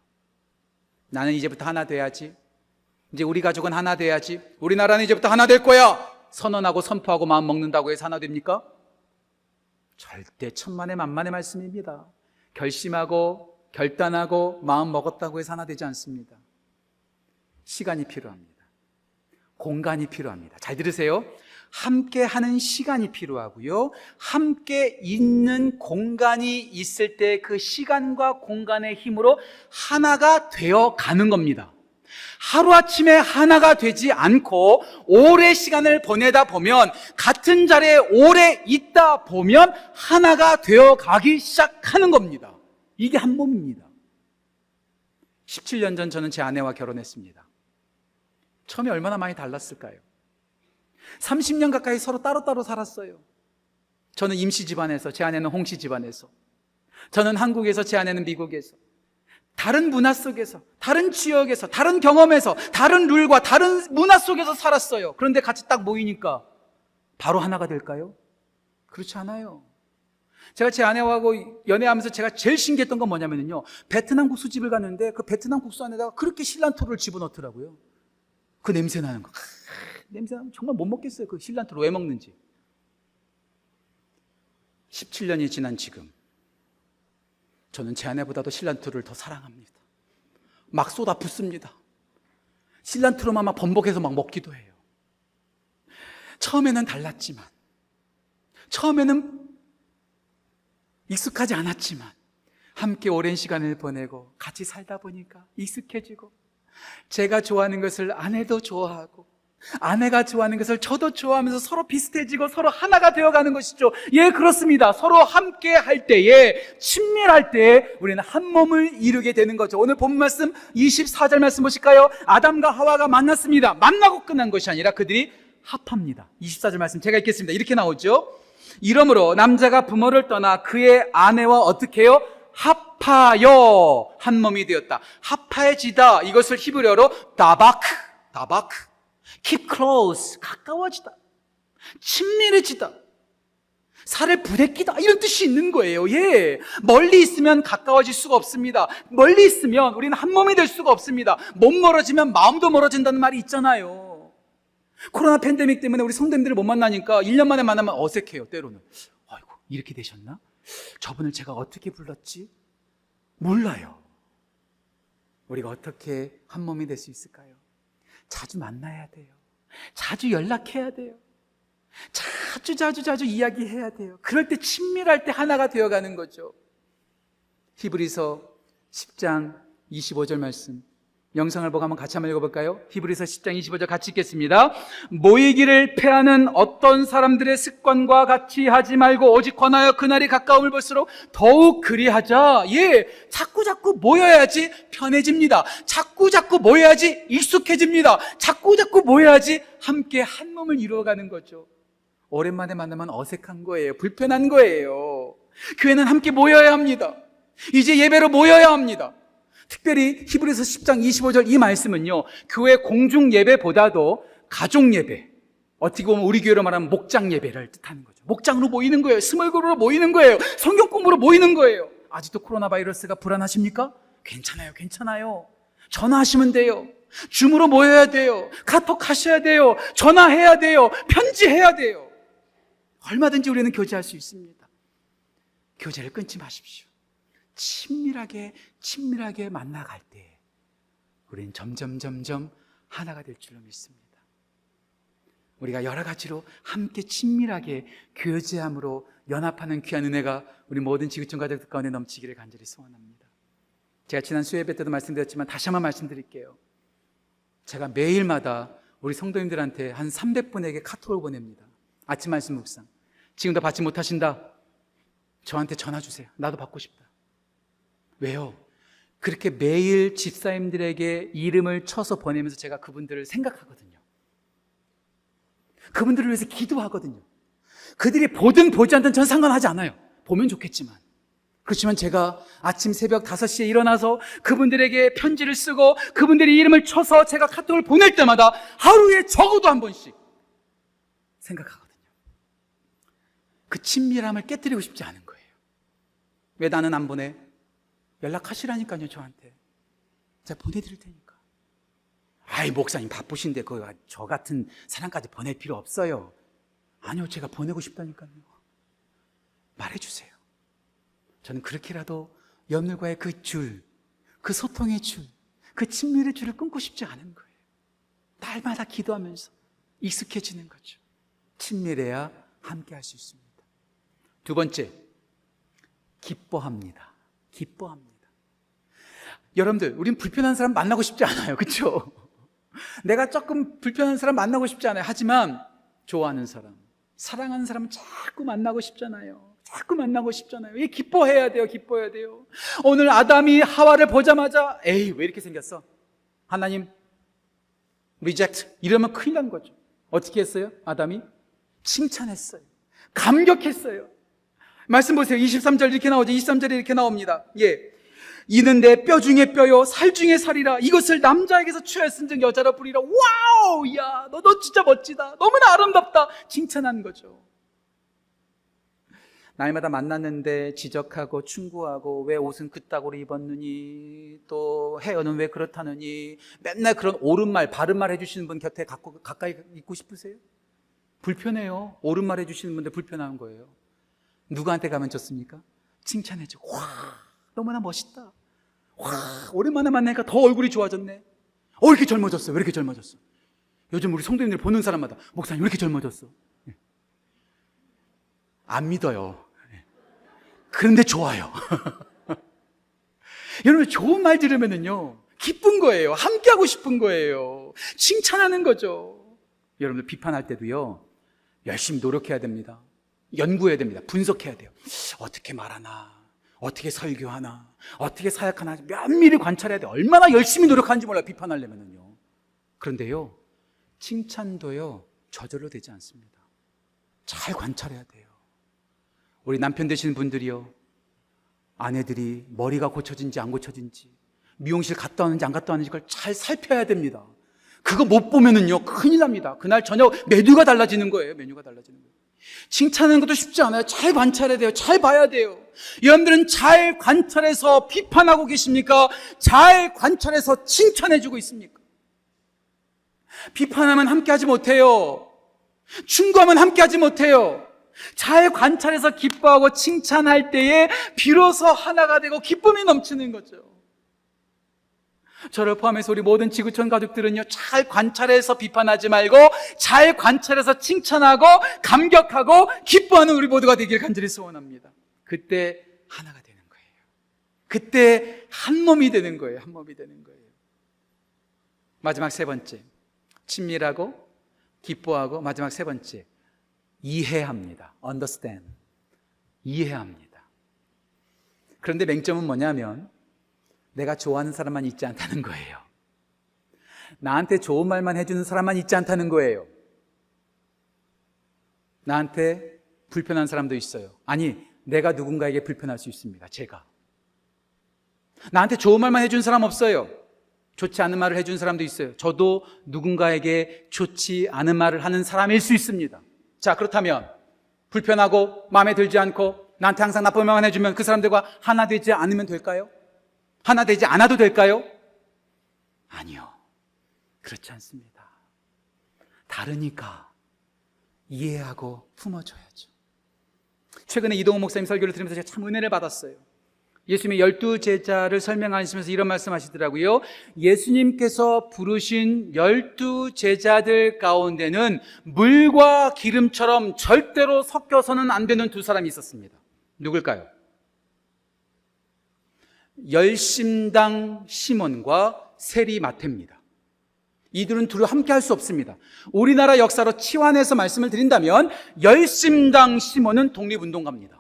나는 이제부터 하나 돼야지. 이제 우리 가족은 하나 돼야지. 우리나라는 이제부터 하나 될 거야. 선언하고 선포하고 마음 먹는다고 해서 하나 됩니까? 절대 천만의 만만의 말씀입니다. 결심하고 결단하고 마음 먹었다고 해서 하나 되지 않습니다. 시간이 필요합니다. 공간이 필요합니다. 잘 들으세요. 함께 하는 시간이 필요하고요. 함께 있는 공간이 있을 때 그 시간과 공간의 힘으로 하나가 되어 가는 겁니다. 하루아침에 하나가 되지 않고 오래 시간을 보내다 보면 같은 자리에 오래 있다 보면 하나가 되어 가기 시작하는 겁니다. 이게 한 몸입니다. 17년 전 저는 제 아내와 결혼했습니다. 처음에 얼마나 많이 달랐을까요? 30년 가까이 서로 따로따로 살았어요. 저는 임시 집안에서, 제 아내는 홍씨 집안에서. 저는 한국에서, 제 아내는 미국에서. 다른 문화 속에서, 다른 지역에서, 다른 경험에서, 다른 룰과 다른 문화 속에서 살았어요. 그런데 같이 딱 모이니까 바로 하나가 될까요? 그렇지 않아요. 제가 제 아내하고 연애하면서 제가 제일 신기했던 건 뭐냐면요. 베트남 국수집을 갔는데 그 베트남 국수 안에다가 그렇게 실란토를 집어넣더라고요. 그 냄새 나는 거. 냄새 나면 정말 못 먹겠어요. 그 실란트로 왜 먹는지. 17년이 지난 지금 저는 제 아내보다도 실란트를 더 사랑합니다. 막 쏟아 붓습니다. 실란트로만 막 번복해서 막 먹기도 해요. 처음에는 달랐지만, 처음에는 익숙하지 않았지만, 함께 오랜 시간을 보내고 같이 살다 보니까 익숙해지고, 제가 좋아하는 것을 아내도 좋아하고, 아내가 좋아하는 것을 저도 좋아하면서 서로 비슷해지고 서로 하나가 되어가는 것이죠. 예, 그렇습니다. 서로 함께 할 때에, 친밀할 때에 우리는 한 몸을 이루게 되는 거죠. 오늘 본 말씀 24절 말씀 보실까요? 아담과 하와가 만났습니다. 만나고 끝난 것이 아니라 그들이 합합니다. 24절 말씀 제가 읽겠습니다. 이렇게 나오죠. 이러므로 남자가 부모를 떠나 그의 아내와 어떻게 해요? 합하여 한 몸이 되었다. 합하여지다. 이것을 히브리어로 다바크 다바크, keep close, 가까워지다, 친밀해지다, 살을 부대끼다 이런 뜻이 있는 거예요. 예, 멀리 있으면 가까워질 수가 없습니다. 멀리 있으면 우리는 한 몸이 될 수가 없습니다. 몸 멀어지면 마음도 멀어진다는 말이 있잖아요. 코로나 팬데믹 때문에 우리 성도님들을 못 만나니까 1년 만에 만나면 어색해요. 때로는. 아이고 이렇게 되셨나? 저분을 제가 어떻게 불렀지? 몰라요. 우리가 어떻게 한 몸이 될 수 있을까요? 자주 만나야 돼요. 자주 연락해야 돼요. 자주 자주 자주 이야기해야 돼요. 그럴 때 친밀할 때 하나가 되어가는 거죠. 히브리서 10장 25절 말씀. 영상을 보고 한번 같이 한번 읽어볼까요? 히브리서 10장 25절 같이 읽겠습니다. 모이기를 패하는 어떤 사람들의 습관과 같이 하지 말고 오직 권하여 그날이 가까움을 볼수록 더욱 그리하자. 예, 자꾸 자꾸 모여야지 편해집니다. 자꾸 자꾸 모여야지 익숙해집니다. 자꾸 자꾸 모여야지 함께 한 몸을 이루어가는 거죠. 오랜만에 만나면 어색한 거예요. 불편한 거예요. 교회는 함께 모여야 합니다. 이제 예배로 모여야 합니다. 특별히 히브리서 10장 25절 이 말씀은요. 교회 공중 예배보다도 가족 예배. 어떻게 보면 우리 교회로 말하면 목장 예배를 뜻하는 거죠. 목장으로 모이는 거예요. 스몰그룹으로 모이는 거예요. 성경 공부로 모이는 거예요. 아직도 코로나 바이러스가 불안하십니까? 괜찮아요. 괜찮아요. 전화하시면 돼요. 줌으로 모여야 돼요. 카톡 하셔야 돼요. 전화해야 돼요. 편지해야 돼요. 얼마든지 우리는 교제할 수 있습니다. 교제를 끊지 마십시오. 친밀하게, 친밀하게 만나갈 때, 우리는 점점, 점점 하나가 될 줄로 믿습니다. 우리가 여러 가지로 함께 친밀하게 교제함으로 연합하는 귀한 은혜가 우리 모든 지구촌 가족들 가운데 넘치기를 간절히 소원합니다. 제가 지난 수요 예배 때도 말씀드렸지만 다시 한번 말씀드릴게요. 제가 매일마다 우리 성도님들한테 한 300분에게 카톡을 보냅니다. 아침 말씀 묵상. 지금도 받지 못하신다? 저한테 전화 주세요. 나도 받고 싶다. 왜요? 그렇게 매일 집사님들에게 이름을 쳐서 보내면서 제가 그분들을 생각하거든요. 그분들을 위해서 기도하거든요. 그들이 보든 보지 않든 전 상관하지 않아요. 보면 좋겠지만. 그렇지만 제가 아침 새벽 5시에 일어나서 그분들에게 편지를 쓰고 그분들이 이름을 쳐서 제가 카톡을 보낼 때마다 하루에 적어도 한 번씩 생각하거든요. 그 친밀함을 깨뜨리고 싶지 않은 거예요. 왜 나는 안 보내? 연락하시라니까요, 저한테. 제가 보내드릴 테니까. 아이, 목사님 바쁘신데, 그, 저 같은 사람까지 보낼 필요 없어요. 아니요, 제가 보내고 싶다니까요. 말해주세요. 저는 그렇게라도 여러분들과의 그 줄, 그 소통의 줄, 그 친밀의 줄을 끊고 싶지 않은 거예요. 날마다 기도하면서 익숙해지는 거죠. 친밀해야 함께 할 수 있습니다. 두 번째, 기뻐합니다. 기뻐합니다. 여러분들, 우린 불편한 사람 만나고 싶지 않아요. 그렇죠? 내가 조금 불편한 사람 만나고 싶지 않아요. 하지만 좋아하는 사람, 사랑하는 사람 자꾸 만나고 싶잖아요. 자꾸 만나고 싶잖아요. 이 기뻐해야 돼요. 기뻐해야 돼요. 오늘 아담이 하와를 보자마자 에이, 왜 이렇게 생겼어? 하나님 reject 이러면 큰일 난 거죠. 어떻게 했어요? 아담이 칭찬했어요. 감격했어요. 말씀 보세요. 23절 이렇게 나오죠. 23절에 이렇게 나옵니다. 예. 이는 내 뼈 중에 뼈요, 살 중에 살이라. 이것을 남자에게서 취하였은즉 여자라 부르리라. Wow! 야, 너, 너 진짜 멋지다. 너무나 아름답다. 칭찬한 거죠. 날마다 만났는데 지적하고 충고하고 왜 옷은 그따구로 입었느니 또 헤어는 왜 그렇다느니 맨날 그런 옳은 말, 바른 말 해주시는 분 곁에 가까이 있고 싶으세요? 불편해요. 옳은 말 해주시는 분들 불편한 거예요. 누구한테 가면 좋습니까? 칭찬해주고 와 너무나 멋있다. 와 오랜만에 만나니까 더 얼굴이 좋아졌네. 어 이렇게 젊어졌어. 왜 이렇게 젊어졌어? 요즘 우리 성도님들 보는 사람마다 목사님 왜 이렇게 젊어졌어? 예. 안 믿어요. 예. 그런데 좋아요. 여러분 좋은 말 들으면은요 기쁜 거예요. 함께하고 싶은 거예요. 칭찬하는 거죠. 여러분들 비판할 때도요 열심히 노력해야 됩니다. 연구해야 됩니다. 분석해야 돼요. 어떻게 말하나, 어떻게 설교하나, 어떻게 사역하나 면밀히 관찰해야 돼요. 얼마나 열심히 노력하는지 몰라 비판하려면요. 그런데요, 칭찬도요 저절로 되지 않습니다. 잘 관찰해야 돼요. 우리 남편 되시는 분들이요, 아내들이 머리가 고쳐진지 안 고쳐진지, 미용실 갔다 왔는지 안 갔다 왔는지 그걸 잘 살펴야 됩니다. 그거 못 보면은요, 큰일 납니다. 그날 저녁 메뉴가 달라지는 거예요. 메뉴가 달라지는 거예요. 칭찬하는 것도 쉽지 않아요. 잘 관찰해야 돼요. 잘 봐야 돼요. 여러분들은 잘 관찰해서 비판하고 계십니까? 잘 관찰해서 칭찬해주고 있습니까? 비판하면 함께하지 못해요. 충고하면 함께하지 못해요. 잘 관찰해서 기뻐하고 칭찬할 때에 비로소 하나가 되고 기쁨이 넘치는 거죠. 저를 포함해서 우리 모든 지구촌 가족들은요, 잘 관찰해서 비판하지 말고, 잘 관찰해서 칭찬하고, 감격하고, 기뻐하는 우리 모두가 되길 간절히 소원합니다. 그때 하나가 되는 거예요. 그때 한 몸이 되는 거예요. 한 몸이 되는 거예요. 마지막 세 번째. 친밀하고, 기뻐하고, 마지막 세 번째. 이해합니다. understand. 이해합니다. 그런데 맹점은 뭐냐면, 내가 좋아하는 사람만 있지 않다는 거예요. 나한테 좋은 말만 해주는 사람만 있지 않다는 거예요. 나한테 불편한 사람도 있어요. 아니, 내가 누군가에게 불편할 수 있습니다. 제가. 나한테 좋은 말만 해준 사람 없어요. 좋지 않은 말을 해준 사람도 있어요. 저도 누군가에게 좋지 않은 말을 하는 사람일 수 있습니다. 자, 그렇다면 불편하고 마음에 들지 않고 나한테 항상 나쁜 말만 해주면 그 사람들과 하나 되지 않으면 될까요? 하나 되지 않아도 될까요? 아니요. 그렇지 않습니다. 다르니까 이해하고 품어줘야죠. 최근에 이동호 목사님 설교를 들으면서 제가 참 은혜를 받았어요. 예수님의 열두 제자를 설명하시면서 이런 말씀 하시더라고요. 예수님께서 부르신 열두 제자들 가운데는 물과 기름처럼 절대로 섞여서는 안 되는 두 사람이 있었습니다. 누굴까요? 열심당 시몬과 세리 마태입니다. 이들은 둘을 함께 할 수 없습니다. 우리나라 역사로 치환해서 말씀을 드린다면 열심당 시몬은 독립운동가입니다.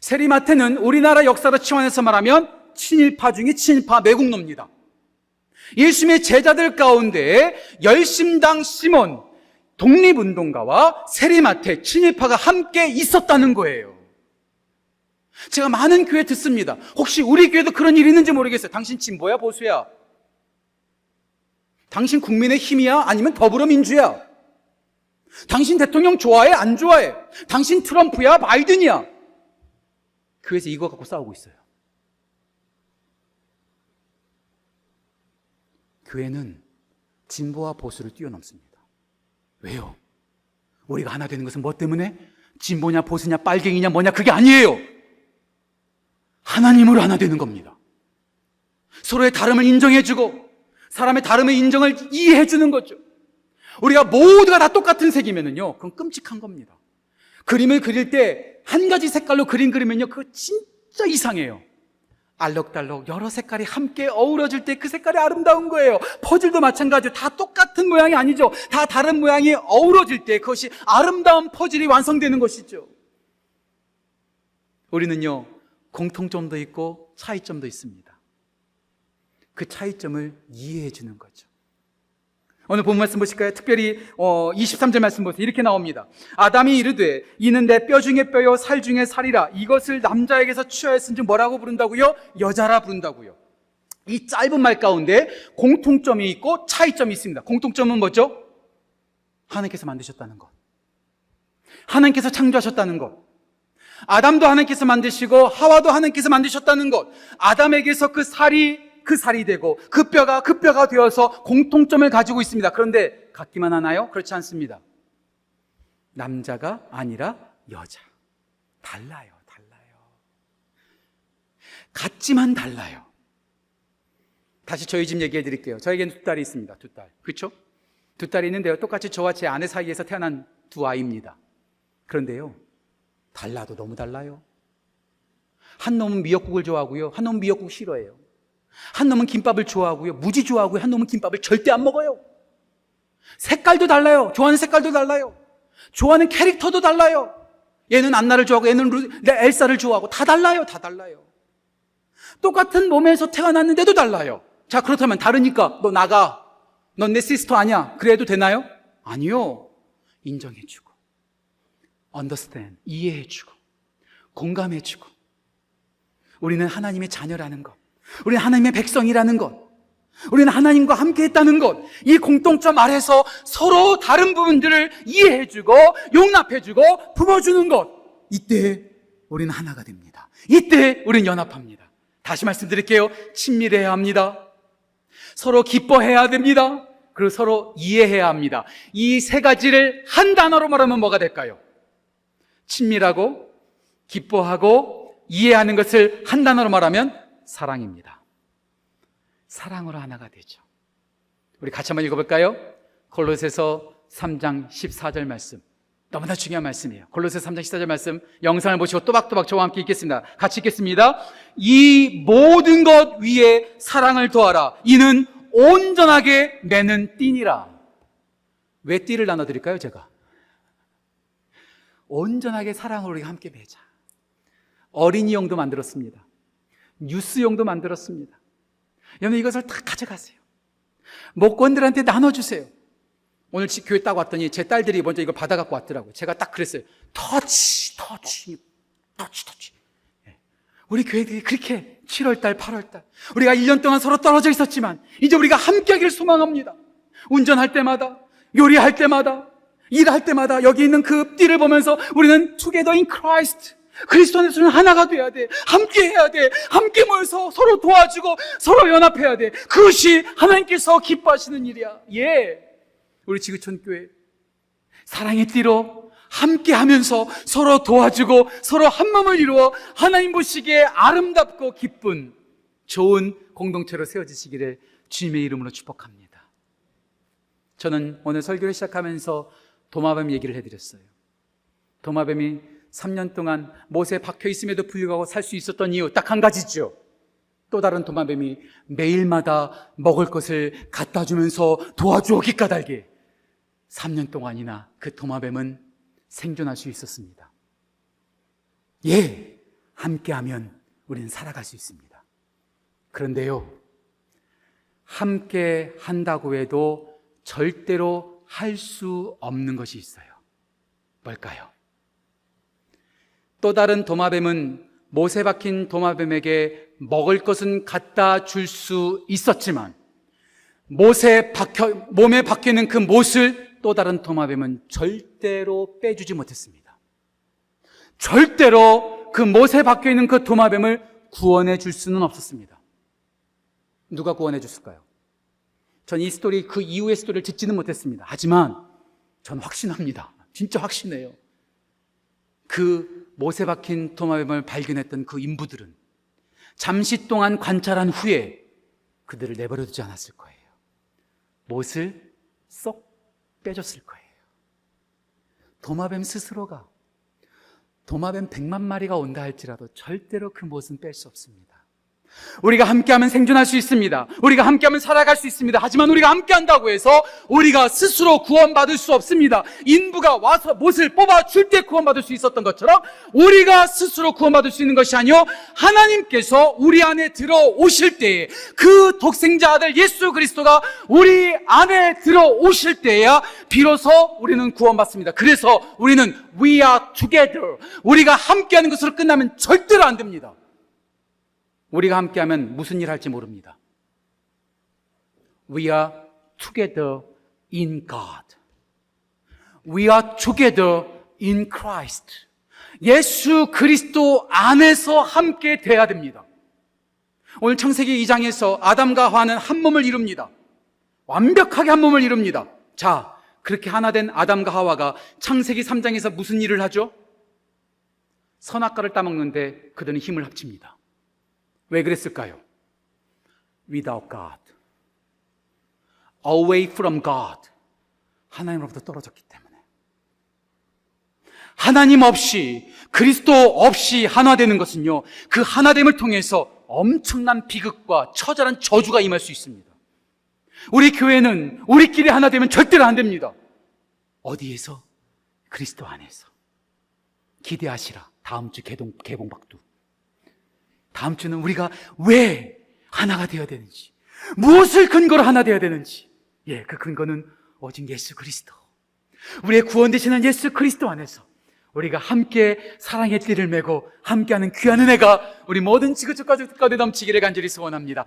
세리 마태는 우리나라 역사로 치환해서 말하면 친일파 중에 친일파 매국노입니다. 예수님의 제자들 가운데 열심당 시몬 독립운동가와 세리마태 친일파가 함께 있었다는 거예요. 제가 많은 교회 듣습니다. 혹시 우리 교회도 그런 일이 있는지 모르겠어요. 당신 진보야, 보수야? 당신 국민의 힘이야? 아니면 더불어민주야? 당신 대통령 좋아해? 안 좋아해? 당신 트럼프야? 바이든이야? 교회에서 이거 갖고 싸우고 있어요. 교회는 진보와 보수를 뛰어넘습니다. 왜요? 우리가 하나 되는 것은 뭐 때문에? 진보냐, 보수냐, 빨갱이냐, 뭐냐, 그게 아니에요. 하나님으로 하나 되는 겁니다. 서로의 다름을 인정해주고 사람의 다름의 인정을 이해해주는 거죠. 우리가 모두가 다 똑같은 색이면은요, 그건 끔찍한 겁니다. 그림을 그릴 때 한 가지 색깔로 그림 그리면요, 그거 진짜 이상해요. 알록달록 여러 색깔이 함께 어우러질 때 그 색깔이 아름다운 거예요. 퍼즐도 마찬가지로 다 똑같은 모양이 아니죠. 다 다른 모양이 어우러질 때 그것이 아름다운 퍼즐이 완성되는 것이죠. 우리는요, 공통점도 있고 차이점도 있습니다. 그 차이점을 이해해 주는 거죠. 오늘 본 말씀 보실까요? 특별히 어, 23절 말씀 보세요. 이렇게 나옵니다. 아담이 이르되 이는 내 뼈 중에 뼈요 살 중에 살이라 이것을 남자에게서 취하였은즉 뭐라고 부른다고요? 여자라 부른다고요. 이 짧은 말 가운데 공통점이 있고 차이점이 있습니다. 공통점은 뭐죠? 하나님께서 만드셨다는 것. 하나님께서 창조하셨다는 것. 아담도 하나님께서 만드시고 하와도 하나님께서 만드셨다는 것. 아담에게서 그 살이 그 살이 되고 그 뼈가 그 뼈가 되어서 공통점을 가지고 있습니다. 그런데 같기만 하나요? 그렇지 않습니다. 남자가 아니라 여자. 달라요. 달라요. 같지만 달라요. 다시 저희 집 얘기해 드릴게요. 저에게는 두 딸이 있습니다. 두 딸. 그렇죠? 두 딸이 있는데요. 똑같이 저와 제 아내 사이에서 태어난 두 아이입니다. 그런데요. 달라도 너무 달라요. 한 놈은 미역국을 좋아하고요. 한 놈은 미역국 싫어해요. 한 놈은 김밥을 좋아하고요. 무지 좋아하고요. 한 놈은 김밥을 절대 안 먹어요. 색깔도 달라요. 좋아하는 색깔도 달라요. 좋아하는 캐릭터도 달라요. 얘는 안나를 좋아하고 얘는 루, 엘사를 좋아하고 다 달라요. 다 달라요. 똑같은 몸에서 태어났는데도 달라요. 자, 그렇다면 다르니까 너 나가. 넌 내 시스터 아니야. 그래도 되나요? 아니요. 인정해주고. Understand. 이해해주고. 공감해주고. 우리는 하나님의 자녀라는 것. 우리는 하나님의 백성이라는 것. 우리는 하나님과 함께 했다는 것, 이 공통점 아래서 서로 다른 부분들을 이해해주고, 용납해주고, 품어주는 것. 이때 우리는 하나가 됩니다. 이때 우리는 연합합니다. 다시 말씀드릴게요. 친밀해야 합니다. 서로 기뻐해야 됩니다. 그리고 서로 이해해야 합니다. 이 세 가지를 한 단어로 말하면 뭐가 될까요? 친밀하고, 기뻐하고, 이해하는 것을 한 단어로 말하면 사랑입니다. 사랑으로 하나가 되죠. 우리 같이 한번 읽어볼까요? 골로새서 3장 14절 말씀. 너무나 중요한 말씀이에요. 골로새 3장 14절 말씀 영상을 보시고 또박또박 저와 함께 읽겠습니다. 같이 읽겠습니다. 이 모든 것 위에 사랑을 더하라. 이는 온전하게 매는 띠니라. 왜 띠를 나눠드릴까요, 제가? 온전하게 사랑을 우리가 함께 매자. 어린이용도 만들었습니다. 뉴스용도 만들었습니다. 여러분 이것을 다 가져가세요. 목권들한테 나눠주세요. 오늘 지- 교회 딱 왔더니 제 딸들이 먼저 이걸 받아갖고 왔더라고요. 제가 딱 그랬어요. 터치, 터치, 터치, 터치. 예. 우리 교회들이 그렇게 7월달, 8월달. 우리가 1년 동안 서로 떨어져 있었지만, 이제 우리가 함께 하기를 소망합니다. 운전할 때마다, 요리할 때마다, 일할 때마다 여기 있는 그 띠를 보면서 우리는 together in Christ. 그리스도 안에서는 하나가 돼야 돼. 함께 해야 돼. 함께 모여서 서로 도와주고 서로 연합해야 돼. 그것이 하나님께서 기뻐하시는 일이야. 예. 우리 지구촌 교회 사랑의 띠로 함께 하면서 서로 도와주고 서로 한 몸을 이루어 하나님 보시기에 아름답고 기쁜 좋은 공동체로 세워지시기를 주님의 이름으로 축복합니다. 저는 오늘 설교를 시작하면서 도마뱀 얘기를 해드렸어요. 도마뱀이 3년 동안 못에 박혀 있음에도 불구하고 살 수 있었던 이유 딱 한 가지죠. 또 다른 도마뱀이 매일마다 먹을 것을 갖다 주면서 도와주었기 까닭에 3년 동안이나 그 도마뱀은 생존할 수 있었습니다. 예, 함께하면 우리는 살아갈 수 있습니다. 그런데요, 함께 한다고 해도 절대로 할 수 없는 것이 있어요. 뭘까요? 또 다른 도마뱀은 못에 박힌 도마뱀에게 먹을 것은 갖다 줄 수 있었지만 못에 박혀, 몸에 박히는 그 못을 또 다른 도마뱀은 절대로 빼주지 못했습니다. 절대로 그 못에 박혀 있는 그 도마뱀을 구원해 줄 수는 없었습니다. 누가 구원해 줬을까요? 전 이 스토리, 그 이후의 스토리를 듣지는 못했습니다. 하지만 전 확신합니다. 진짜 확신해요. 그 못에 박힌 도마뱀을 발견했던 그 인부들은 잠시 동안 관찰한 후에 그들을 내버려 두지 않았을 거예요. 못을 쏙 빼줬을 거예요. 도마뱀 스스로가 도마뱀 100만 마리가 온다 할지라도 절대로 그 못은 뺄 수 없습니다. 우리가 함께하면 생존할 수 있습니다. 우리가 함께하면 살아갈 수 있습니다. 하지만 우리가 함께한다고 해서 우리가 스스로 구원받을 수 없습니다. 인부가 와서 못을 뽑아줄 때 구원받을 수 있었던 것처럼 우리가 스스로 구원받을 수 있는 것이 아니요 하나님께서 우리 안에 들어오실 때에 그 독생자 아들 예수 그리스도가 우리 안에 들어오실 때야 비로소 우리는 구원받습니다. 그래서 우리는 we are together. 우리가 함께하는 것으로 끝나면 절대로 안 됩니다. 우리가 함께하면 무슨 일 할지 모릅니다. We are together in God. We are together in Christ. 예수 그리스도 안에서 함께 돼야 됩니다. 오늘 창세기 2장에서 아담과 하와는 한 몸을 이룹니다. 완벽하게 한 몸을 이룹니다. 자, 그렇게 하나 된 아담과 하와가 창세기 3장에서 무슨 일을 하죠? 선악과를 따먹는데 그들은 힘을 합칩니다. 왜 그랬을까요? Without God. Away from God. 하나님으로부터 떨어졌기 때문에. 하나님 없이, 그리스도 없이 하나 되는 것은요, 그 하나됨을 통해서 엄청난 비극과 처절한 저주가 임할 수 있습니다. 우리 교회는 우리끼리 하나 되면 절대로 안 됩니다. 어디에서? 그리스도 안에서. 기대하시라. 다음 주 개봉박두. 다음 주는 우리가 왜 하나가 되어야 되는지, 무엇을 근거로 하나 되어야 되는지, 예, 그 근거는 오직 예수 그리스도. 우리의 구원 되시는 예수 그리스도 안에서 우리가 함께 사랑의 띠를 메고 함께하는 귀한 은혜가 우리 모든 지구촌까지 넘치기를 간절히 소원합니다.